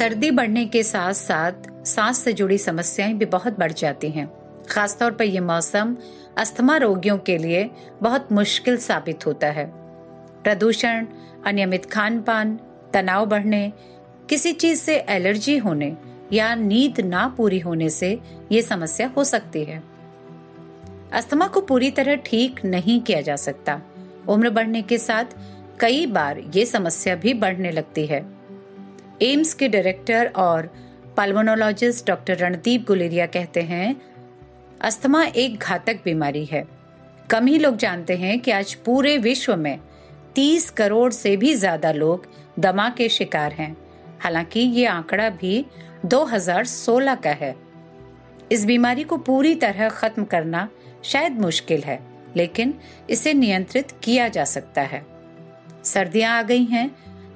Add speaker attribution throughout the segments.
Speaker 1: सर्दी बढ़ने के साथ साथ सांस से जुड़ी समस्याएँ भी बहुत बढ़ जाती हैं। खासतौर पर यह मौसम अस्थमा रोगियों के लिए बहुत मुश्किल साबित होता है। प्रदूषण, अनियमित खान पान तनाव बढ़ने, किसी चीज़ से एलर्जी होने या नींद ना पूरी होने से ये समस्या हो सकती है। अस्थमा को पूरी तरह ठीक नहीं किया जा सकता। उम्र बढ़ने के साथ कई बार ये समस्या भी बढ़ने लगती है। एम्स के डायरेक्टर और पल्मोनोलॉजिस्ट डॉक्टर रणदीप गुलेरिया कहते हैं, अस्थमा एक घातक बीमारी है। कम ही लोग जानते हैं कि आज पूरे विश्व में 30 करोड़ से भी ज़्यादा लोग दमा के शिकार हैं। हालाँकि ये आंकड़ा भी 2016 का है। इस बीमारी को पूरी तरह खत्म करना शायद मुश्किल है, लेकिन इसे नियंत्रित किया जा सकता है। सर्दियाँ आ गई हैं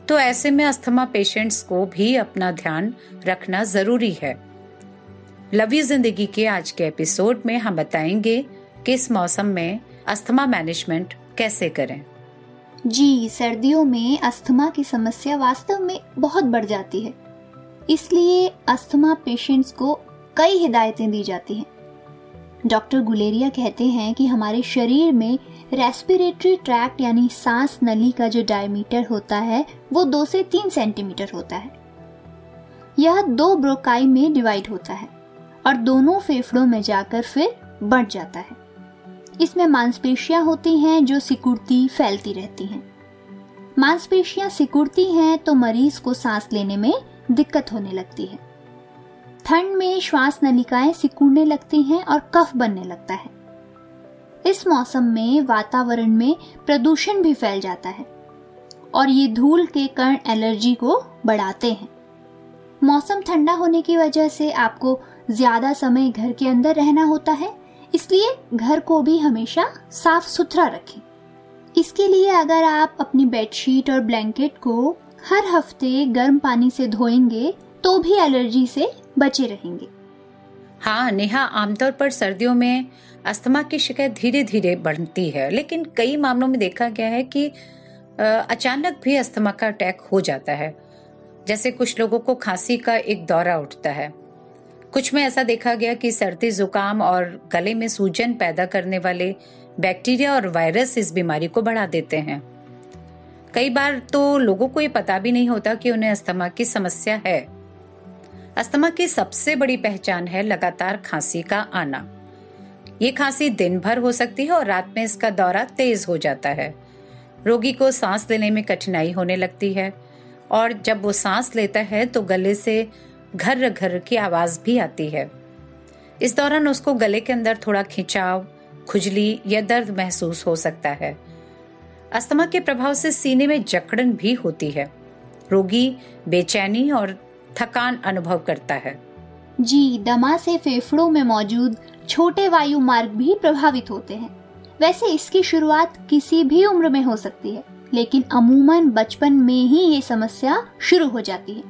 Speaker 1: तो ऐसे में अस्थमा पेशेंट्स को भी अपना ध्यान रखना ज़रूरी है। लवी ज़िंदगी के आज के एपिसोड में हम बताएँगे कि इस मौसम में अस्थमा मैनेजमेंट कैसे करें।
Speaker 2: जी, सर्दियों में अस्थमा की समस्या वास्तव में बहुत बढ़ जाती है। इसलिए अस्थमा पेशेंट्स को कई हिदायतें दी जाती हैं। डॉक्टर गुलेरिया कहते हैं कि हमारे शरीर में रेस्पिरेटरी ट्रैक्ट यानी सांस नली का जो डायमीटर होता है, वो दो से तीन सेंटीमीटर होता है। यह दो ब्रोकाई में डिवाइड होता है और दोनों फेफड़ों में जाकर फिर बढ़ जाता है। इसमें मांसपेशियाँ होती हैं जो सिकुड़ती, फैलती रहती हैं। मांसपेशियाँ सिकुड़ती हैं तो मरीज़ को सांस लेने में दिक्कत होने लगती है। ठंड में श्वास नलिकाएँ सिकुड़ने लगती हैं और कफ बनने लगता है। इस मौसम में, वातावरण में प्रदूषण भी फैल जाता है और ये धूल के कण एलर्जी को बढ़ाते हैं। मौसम ठंडा होने की वजह से आपको ज़्यादा समय घर के अंदर रहना होता है, इसलिए घर को भी हमेशा साफ़ सुथरा रखें। इसके लिए अगर आप अपनी बेडशीट और ब्लैंकेट को हर हफ़्ते गर्म पानी से धोएँगे तो भी एलर्जी से बचे रहेंगे।
Speaker 1: हाँ नेहा, आमतौर पर सर्दियों में अस्थमा की शिकायत धीरे धीरे बढ़ती है, लेकिन कई मामलों में देखा गया है कि अचानक भी अस्थमा का अटैक हो जाता है, जैसे कुछ लोगों को खांसी का एक दौरा उठता है। कुछ में ऐसा देखा गया कि सर्दी जुकाम और गले में सूजन पैदा करने वाले बैक्टीरिया और वायरस इस बीमारी को बढ़ा देते हैं। कई बार तो लोगों को ये पता भी नहीं होता कि उन्हें अस्थमा की समस्या है। अस्थमा की सबसे बड़ी पहचान है लगातार खांसी का आना। ये खांसी दिन भर हो सकती है और रात में इसका दौरा तेज हो जाता है। रोगी को सांस लेने में कठिनाई होने लगती है और जब वो सांस लेता है तो गले से घर घर की आवाज़ भी आती है। इस दौरान उसको गले के अंदर थोड़ा खिंचाव, खुजली या दर्द महसूस हो सकता है। अस्थमा के प्रभाव से सीने में जकड़न भी होती है। रोगी बेचैनी और थकान अनुभव करता है।
Speaker 2: जी, दमा से फेफड़ों में मौजूद छोटे वायु मार्ग भी प्रभावित होते हैं। वैसे इसकी शुरुआत किसी भी उम्र में हो सकती है, लेकिन अमूमन बचपन में ही ये समस्या शुरू हो जाती है।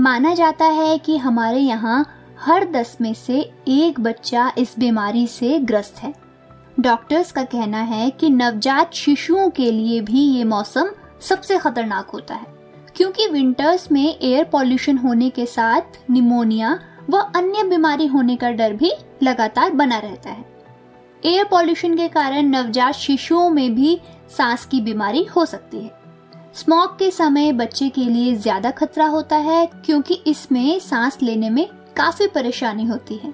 Speaker 2: माना जाता है कि हमारे यहाँ हर दस में से एक बच्चा इस बीमारी से ग्रस्त है। डॉक्टर्स का कहना है कि नवजात शिशुओं के लिए भी ये मौसम सबसे खतरनाक होता है। क्योंकि विंटर्स में एयर पॉल्यूशन होने के साथ निमोनिया व अन्य बीमारी होने का डर भी लगातार बना रहता है। एयर पॉल्यूशन के कारण नवजात शिशुओं में भी सांस की बीमारी हो सकती है। स्मोक के समय बच्चे के लिए ज़्यादा खतरा होता है क्योंकि इसमें सांस लेने में काफ़ी परेशानी होती है।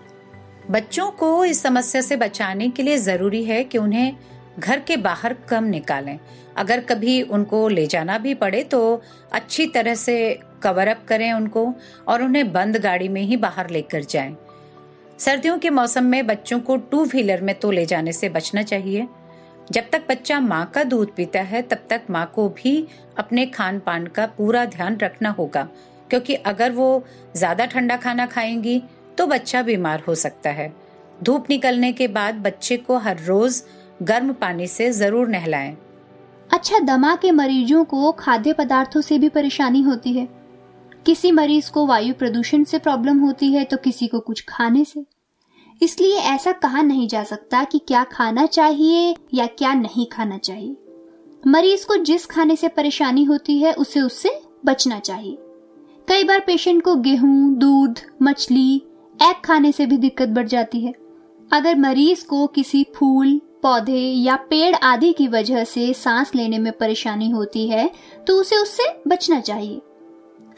Speaker 1: बच्चों को इस समस्या से बचाने के लिए ज़रूरी है कि उन्हें घर के बाहर कम निकालें। अगर कभी उनको ले जाना भी पड़े तो अच्छी तरह से कवर अप करें उनको और उन्हें बंद गाड़ी में ही बाहर लेकर जाएँ। सर्दियों के मौसम में बच्चों को टू व्हीलर में तो ले जाने से बचना चाहिए जब तक बच्चा माँ का दूध पीता है, तब तक माँ को भी अपने खान पान का पूरा ध्यान रखना होगा, क्योंकि अगर वो ज़्यादा ठंडा खाना खाएँगी तो बच्चा बीमार हो सकता है धूप निकलने के बाद बच्चे को हर रोज गर्म पानी से ज़रूर नहलाएँ।
Speaker 2: अच्छा दमा के मरीजों को खाद्य पदार्थों से भी परेशानी होती है। किसी मरीज़ को वायु प्रदूषण से प्रॉब्लम होती है तो किसी को कुछ खाने से। इसलिए ऐसा कहा नहीं जा सकता कि क्या खाना चाहिए या क्या नहीं खाना चाहिए। मरीज़ को जिस खाने से परेशानी होती है, उसे उससे बचना चाहिए। कई बार पेशेंट को गेहूँ, दूध, मछली एग खाने से भी दिक्कत बढ़ जाती है। अगर मरीज़ को किसी फूल पौधे या पेड़ आदि की वजह से सांस लेने में परेशानी होती है तो उसे उससे बचना चाहिए।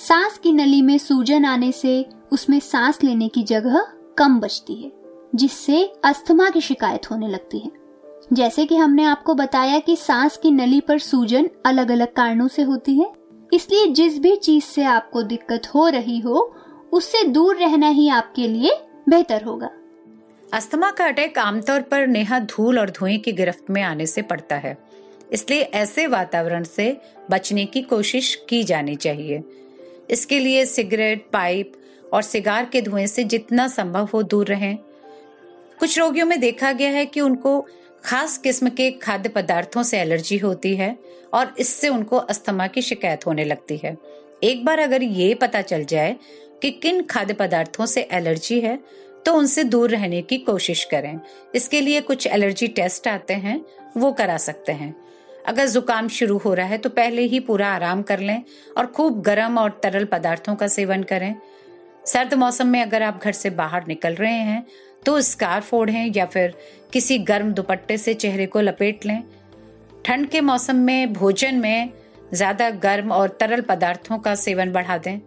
Speaker 2: सांस की नली में सूजन आने से उसमें सांस लेने की जगह कम बचती है, जिससे अस्थमा की शिकायत होने लगती है। जैसे कि हमने आपको बताया कि सांस की नली पर सूजन अलग अलग कारणों से होती है, इसलिए जिस भी चीज़ से आपको दिक्कत हो रही हो, उससे दूर रहना ही आपके लिए बेहतर होगा।
Speaker 1: अस्थमा का अटैक आमतौर पर नेहा धूल और धुएँ की गिरफ्त में आने से पड़ता है। इसलिए ऐसे वातावरण से बचने की कोशिश की जानी चाहिए। इसके लिए सिगरेट, पाइप और सिगार के धुएँ से जितना संभव हो दूर रहें। कुछ रोगियों में देखा गया है कि उनको खास किस्म के खाद्य पदार्थों से एलर्जी होती है और इससे उनको अस्थमा की शिकायत होने लगती है। एक बार अगर ये पता चल जाए कि किन खाद्य पदार्थों से एलर्जी है तो उनसे दूर रहने की कोशिश करें। इसके लिए कुछ एलर्जी टेस्ट आते हैं, वो करा सकते हैं। अगर जुकाम शुरू हो रहा है तो पहले ही पूरा आराम कर लें और खूब गर्म और तरल पदार्थों का सेवन करें। सर्द मौसम में अगर आप घर से बाहर निकल रहे हैं तो स्कार्फ ओढ़ें या फिर किसी गर्म दुपट्टे से चेहरे को लपेट लें। ठंड के मौसम में, भोजन में ज़्यादा गर्म और तरल पदार्थों का सेवन बढ़ा दें।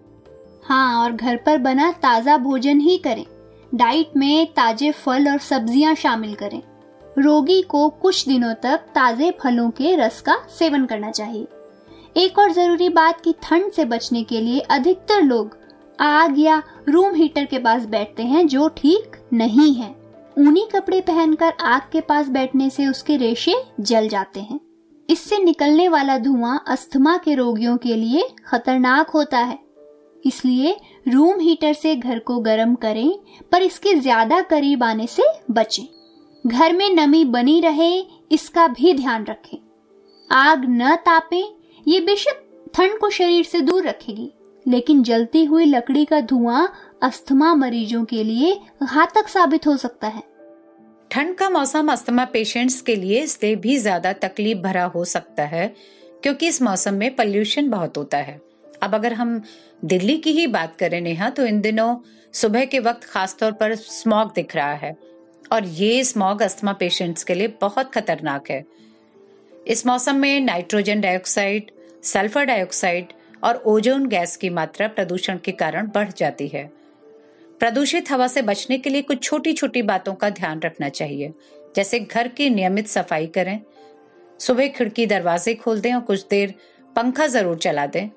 Speaker 2: हाँ और घर पर बना ताज़ा भोजन ही करें। डाइट में ताजे फल और सब्ज़ियाँ शामिल करें। रोगी को कुछ दिनों तक ताजे फलों के रस का सेवन करना चाहिए। एक और ज़रूरी बात कि ठंड से बचने के लिए अधिकतर लोग आग या रूम हीटर के पास बैठते हैं जो ठीक नहीं है। ऊनी कपड़े पहनकर आग के पास बैठने से उसके रेशे जल जाते हैं। इससे निकलने वाला धुआँ अस्थमा के रोगियों के लिए खतरनाक होता है। इसलिए रूम हीटर से घर को गर्म करें, पर इसके ज़्यादा करीब आने से बचें। घर में नमी बनी रहे, इसका भी ध्यान रखें। आग न तापे, ये बेशक ठंड को शरीर से दूर रखेगी, लेकिन जलती हुई लकड़ी का धुआँ अस्थमा मरीजों के लिए घातक साबित हो सकता है।
Speaker 1: ठंड का मौसम अस्थमा पेशेंट्स के लिए इसलिए भी ज़्यादा तकलीफ़ भरा हो सकता है, क्योंकि इस मौसम में पॉल्यूशन बहुत होता है। अब अगर हम दिल्ली की ही बात करें नेहा तो इन दिनों सुबह के वक्त खासतौर पर स्मॉग दिख रहा है। और ये स्मॉग अस्थमा पेशेंट्स के लिए बहुत खतरनाक है। इस मौसम में नाइट्रोजन डाइऑक्साइड, सल्फ़र डाइऑक्साइड और ओजोन गैस की मात्रा प्रदूषण के कारण बढ़ जाती है। प्रदूषित हवा से बचने के लिए कुछ छोटी छोटी बातों का ध्यान रखना चाहिए। जैसे घर की नियमित सफ़ाई करें, सुबह खिड़की दरवाजे खोल दें और कुछ देर पंखा ज़रूर चला दें।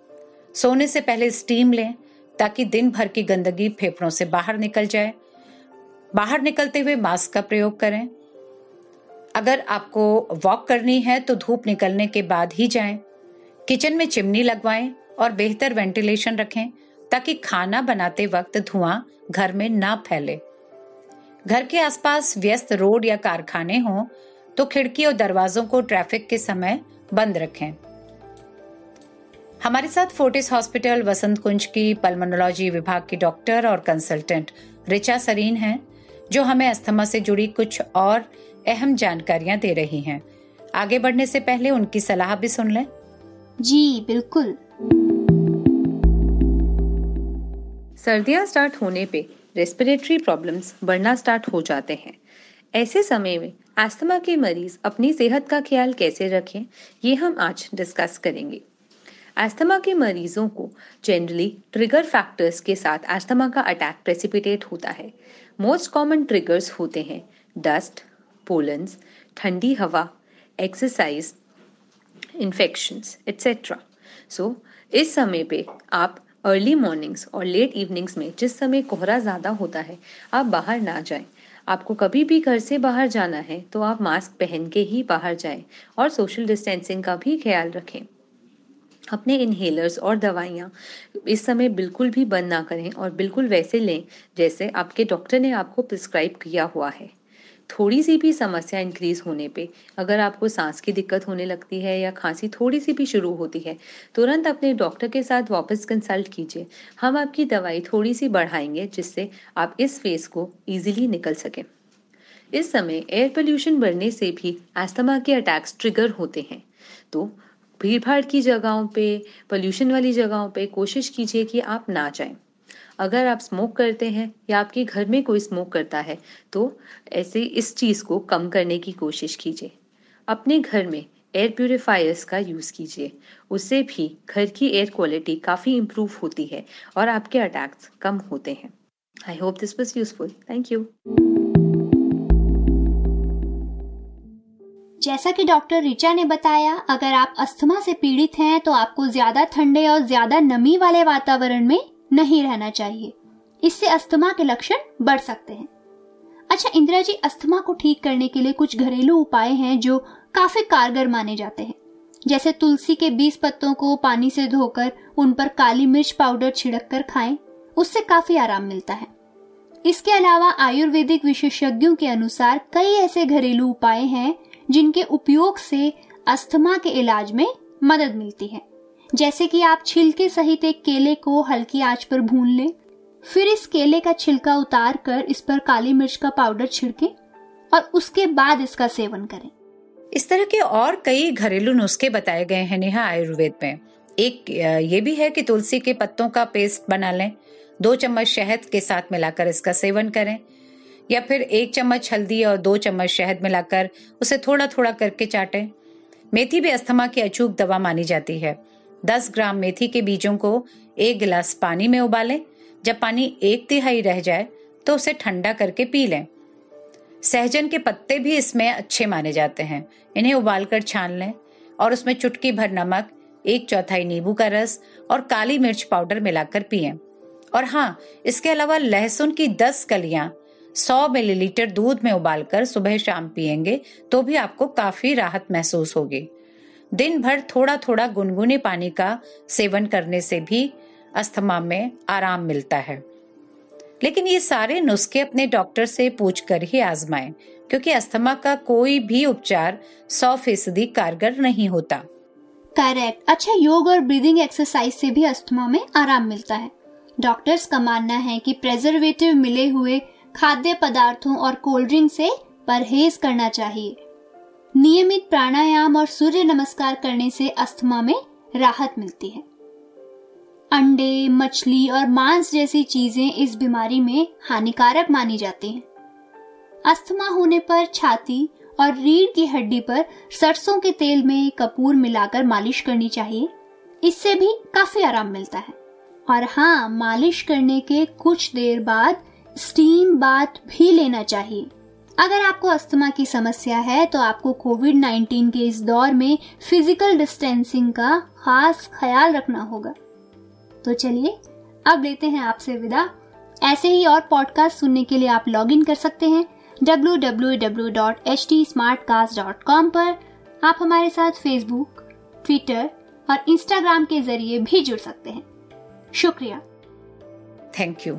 Speaker 1: सोने से पहले स्टीम लें ताकि दिन भर की गंदगी फेफड़ों से बाहर निकल जाए। बाहर निकलते हुए मास्क का प्रयोग करें। अगर आपको वॉक करनी है तो धूप निकलने के बाद ही जाएँ। किचन में चिमनी लगवाएँ और बेहतर वेंटिलेशन रखें ताकि खाना बनाते वक्त धुआँ घर में ना फैले। घर के आसपास व्यस्त रोड या कारखाने हों तो खिड़की और दरवाजों को ट्रैफ़िक के समय बंद रखें। हमारे साथ फोर्टिस हॉस्पिटल वसंत कुंज की पल्मोनोलॉजी विभाग की डॉक्टर और कंसल्टेंट रिचा सरीन हैं जो हमें अस्थमा से जुड़ी कुछ और अहम जानकारियाँ दे रही हैं। आगे बढ़ने से पहले उनकी सलाह भी सुन लें।
Speaker 2: जी बिल्कुल।
Speaker 3: सर्दियाँ स्टार्ट होने पे रेस्पिरेटरी प्रॉब्लम्स बढ़ना स्टार्ट हो जाते हैं। ऐसे समय में आस्थमा के मरीज़ अपनी सेहत का ख्याल कैसे रखें ये हम आज डिस्कस करेंगे। आस्थमा के मरीजों को जनरली ट्रिगर फैक्टर्स के साथ आस्थमा का अटैक प्रेसिपिटेट होता है। मोस्ट कॉमन ट्रिगर्स होते हैं डस्ट पोलन्स ठंडी हवा एक्सरसाइज इन्फेक्शंस एट्सेट्रा सो इस समय पे आप अर्ली मॉर्निंग्स और लेट इवनिंग्स में जिस समय कोहरा ज़्यादा होता है, आप बाहर ना जाएँ। आपको कभी भी घर से बाहर जाना है तो आप मास्क पहन के ही बाहर जाएँ और सोशल डिस्टेंसिंग का भी ख्याल रखें। अपने इन्हेलर्स और दवाइयाँ इस समय बिल्कुल भी बंद ना करें और बिल्कुल वैसे लें जैसे आपके डॉक्टर ने आपको प्रिस्क्राइब किया हुआ है। थोड़ी सी भी समस्या इंक्रीज होने पे अगर आपको सांस की दिक्कत होने लगती है या खांसी थोड़ी सी भी शुरू होती है, तुरंत अपने डॉक्टर के साथ वापस कंसल्ट कीजिए। हम आपकी दवाई थोड़ी सी बढ़ाएँगे जिससे आप इस फेस को इजीली निकल सकें। इस समय एयर पोल्यूशन बढ़ने से भी एस्थमा के अटैक्स ट्रिगर होते हैं। तो भीड़ भाड़ की जगहों पे पोल्यूशन वाली जगहों पे कोशिश कीजिए कि आप ना जाएँ। अगर आप स्मोक करते हैं या आपके घर में कोई स्मोक करता है तो ऐसे इस चीज़ को कम करने की कोशिश कीजिए। अपने घर में एयर प्योरीफायर्स का यूज़ कीजिए। उससे भी घर की एयर क्वालिटी काफ़ी इम्प्रूव होती है और आपके अटैक्स कम होते हैं। I hope this was useful thank you
Speaker 2: जैसा कि डॉक्टर रिचा ने बताया, अगर आप अस्थमा से पीड़ित हैं तो आपको ज़्यादा ठंडे और ज़्यादा नमी वाले वातावरण में नहीं रहना चाहिए। इससे अस्थमा के लक्षण बढ़ सकते हैं। अच्छा इंदिरा जी, अस्थमा को ठीक करने के लिए कुछ घरेलू उपाय हैं जो काफ़ी कारगर माने जाते हैं। जैसे तुलसी के 20 पत्तों को पानी से धोकर, उन पर काली मिर्च पाउडर छिड़क कर खाएँ, उससे काफ़ी आराम मिलता है। इसके अलावा आयुर्वेदिक विशेषज्ञों के अनुसार कई ऐसे घरेलू उपाय हैं जिनके उपयोग से अस्थमा के इलाज में मदद मिलती है। जैसे कि आप छिलके सहित एक केले को हल्की आँच पर भून लें, फिर इस केले का छिलका उतार कर इस पर काली मिर्च का पाउडर छिड़के और उसके बाद इसका सेवन करें।
Speaker 1: इस तरह के और कई घरेलू नुस्खे बताए गए हैं नेहा आयुर्वेद में। एक, ये भी है कि तुलसी के पत्तों का पेस्ट बना लें, दो चम्मच शहद के साथ मिलाकर इसका सेवन करें या फिर एक चम्मच हल्दी और दो चम्मच शहद मिलाकर उसे थोड़ा थोड़ा करके चाटें। मेथी भी अस्थमा की अचूक दवा मानी जाती है। दस ग्राम मेथी के बीजों को एक गिलास पानी में उबालें। जब पानी एक तिहाई रह जाए तो उसे ठंडा करके पी लें। सहजन के पत्ते भी इसमें अच्छे माने जाते हैं। इन्हें उबालकर छान लें और उसमें चुटकी भर नमक, एक चौथाई नींबू का रस और काली मिर्च पाउडर मिलाकर पिए। और हाँ इसके अलावा लहसुन की दस कलियाँ 100 मिलीलीटर दूध में उबालकर सुबह शाम पिएँगे तो भी आपको काफ़ी राहत महसूस होगी। दिन भर थोड़ा थोड़ा गुनगुने पानी का सेवन करने से भी अस्थमा में आराम मिलता है। लेकिन ये सारे नुस्खे अपने डॉक्टर से पूछ कर ही आजमाएँ, क्योंकि अस्थमा का कोई भी उपचार सौ फ़ीसदी कारगर नहीं होता।
Speaker 2: करेक्ट अच्छा योग और ब्रीदिंग एक्सरसाइज से भी अस्थमा में आराम मिलता है। डॉक्टर्स का मानना है कि प्रेजर्वेटिव मिले हुए खाद्य पदार्थों और कोल्ड ड्रिंक से परहेज करना चाहिए। नियमित प्राणायाम और सूर्य नमस्कार करने से अस्थमा में राहत मिलती है। अंडे, मछली और मांस जैसी चीज़ें इस बीमारी में हानिकारक मानी जाती हैं। अस्थमा होने पर छाती और रीढ़ की हड्डी पर सरसों के तेल में कपूर मिलाकर मालिश करनी चाहिए। इससे भी काफ़ी आराम मिलता है। और हाँ मालिश करने के कुछ देर बाद स्टीम बाथ भी लेना चाहिए। अगर आपको अस्थमा की समस्या है तो आपको कोविड 19 के इस दौर में फ़िज़िकल डिस्टेंसिंग का खास ख्याल रखना होगा। तो चलिए, अब लेते हैं आपसे विदा। ऐसे ही और पॉडकास्ट सुनने के लिए आप लॉग इन कर सकते हैं www.htsmartcast.com पर। आप हमारे साथ फेसबुक ट्विटर और इंस्टाग्राम के ज़रिए भी जुड़ सकते हैं। शुक्रिया।
Speaker 1: Thank you